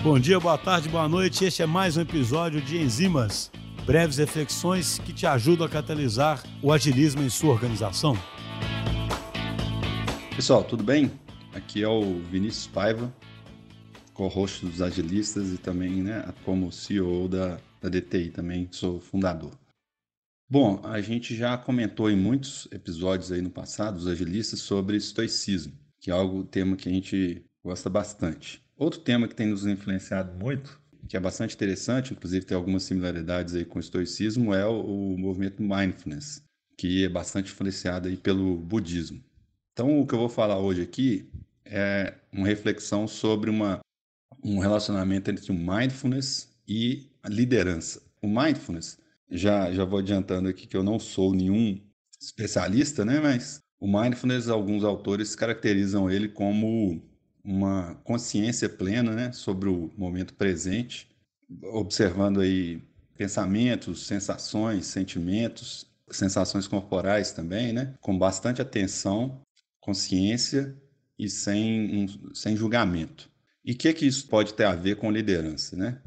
Bom dia, boa tarde, boa noite. Este é mais um episódio de Enzimas, breves reflexões que te ajudam a catalisar o agilismo em sua organização. Pessoal, tudo bem? Aqui é o Vinícius Paiva, co-host dos Agilistas e também né, como CEO da, da DTI, também sou fundador. Bom, a gente já comentou em muitos episódios aí no passado, os agilistas, sobre estoicismo, que é algo, tema que a gente gosta bastante. Outro tema que tem nos influenciado muito, que é bastante interessante, inclusive tem algumas similaridades aí com o estoicismo, é o, o movimento mindfulness, que é bastante influenciado aí pelo budismo. Então, o que eu vou falar hoje aqui é uma reflexão sobre uma, um relacionamento entre o mindfulness e a liderança. O mindfulness já, já vou adiantando aqui que eu não sou nenhum especialista, né? Mas o mindfulness, alguns autores caracterizam ele como uma consciência plena, né? Sobre o momento presente, observando aí pensamentos, sensações, sentimentos, sensações corporais também, né? Com bastante atenção, consciência e sem, um, sem julgamento. E o que, que isso pode ter a ver com liderança, né?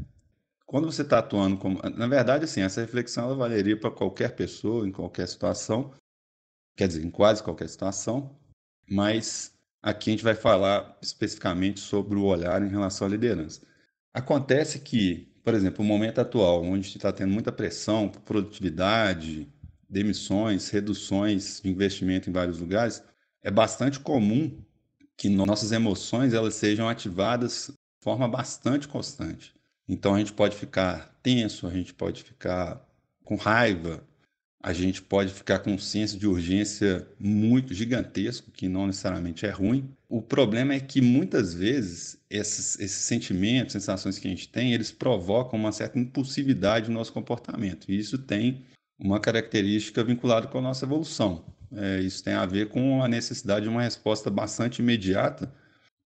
Quando você está atuando como. Na verdade, assim, essa reflexão ela valeria para qualquer pessoa, em qualquer situação, quer dizer, em quase qualquer situação, mas aqui a gente vai falar especificamente sobre o olhar em relação à liderança. Acontece que, por exemplo, o momento atual, onde está tendo muita pressão por produtividade, demissões, reduções de investimento em vários lugares, é bastante comum que nossas emoções elas sejam ativadas de forma bastante constante. Então a gente pode ficar tenso, a gente pode ficar com raiva, a gente pode ficar com um senso de urgência muito gigantesco, que não necessariamente é ruim. O problema é que muitas vezes esses, esses sentimentos, sensações que a gente tem, eles provocam uma certa impulsividade no nosso comportamento. E isso tem uma característica vinculada com a nossa evolução. É, isso tem a ver com a necessidade de uma resposta bastante imediata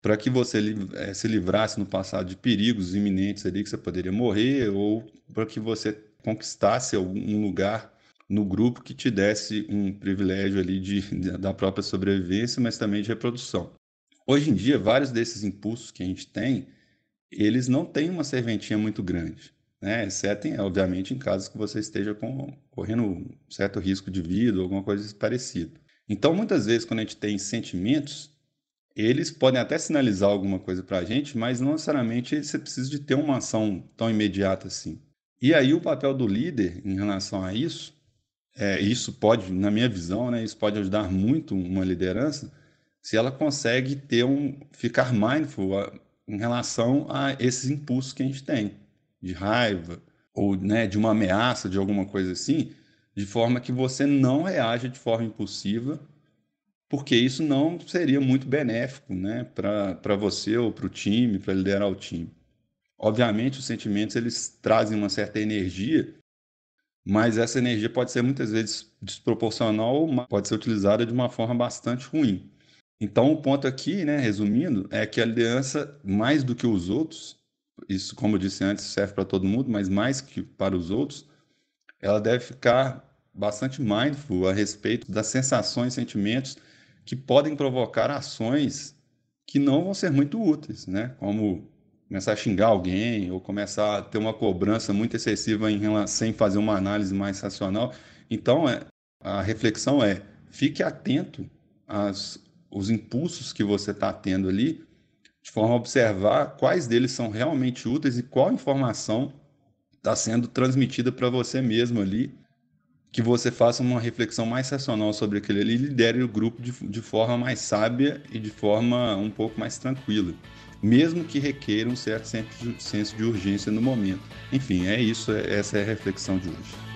para que você é, se livrasse no passado de perigos iminentes ali que você poderia morrer ou para que você conquistasse algum lugar no grupo que te desse um privilégio ali de, da própria sobrevivência, mas também de reprodução. Hoje em dia, vários desses impulsos que a gente tem, eles não têm uma serventia muito grande, né? exceto, obviamente, em casos que você esteja com, correndo um certo risco de vida ou alguma coisa parecida. Então, muitas vezes, quando a gente tem sentimentos, eles podem até sinalizar alguma coisa para a gente, mas não necessariamente você precisa de ter uma ação tão imediata assim. E aí o papel do líder em relação a isso, é, isso pode, na minha visão, né, isso pode ajudar muito uma liderança se ela consegue ter um ficar mindful a, em relação a esses impulsos que a gente tem de raiva ou né, de uma ameaça, de alguma coisa assim, de forma que você não reaja de forma impulsiva porque isso não seria muito benéfico né, para você ou para o time, para liderar o time. Obviamente, os sentimentos eles trazem uma certa energia, mas essa energia pode ser muitas vezes desproporcional ou pode ser utilizada de uma forma bastante ruim. Então, o ponto aqui, né, resumindo, é que a liderança, mais do que os outros, isso, como eu disse antes, serve para todo mundo, mas mais que para os outros, ela deve ficar bastante mindful a respeito das sensações e sentimentos que podem provocar ações que não vão ser muito úteis, né? Como começar a xingar alguém ou começar a ter uma cobrança muito excessiva em relação, sem fazer uma análise mais racional. Então, é, a reflexão é: fique atento aos os impulsos que você está tendo ali, de forma a observar quais deles são realmente úteis e qual informação está sendo transmitida para você mesmo ali que você faça uma reflexão mais racional sobre aquele ali e lidere o grupo de, de forma mais sábia e de forma um pouco mais tranquila, mesmo que requeira um certo senso de urgência no momento. Enfim, é isso, essa é a reflexão de hoje.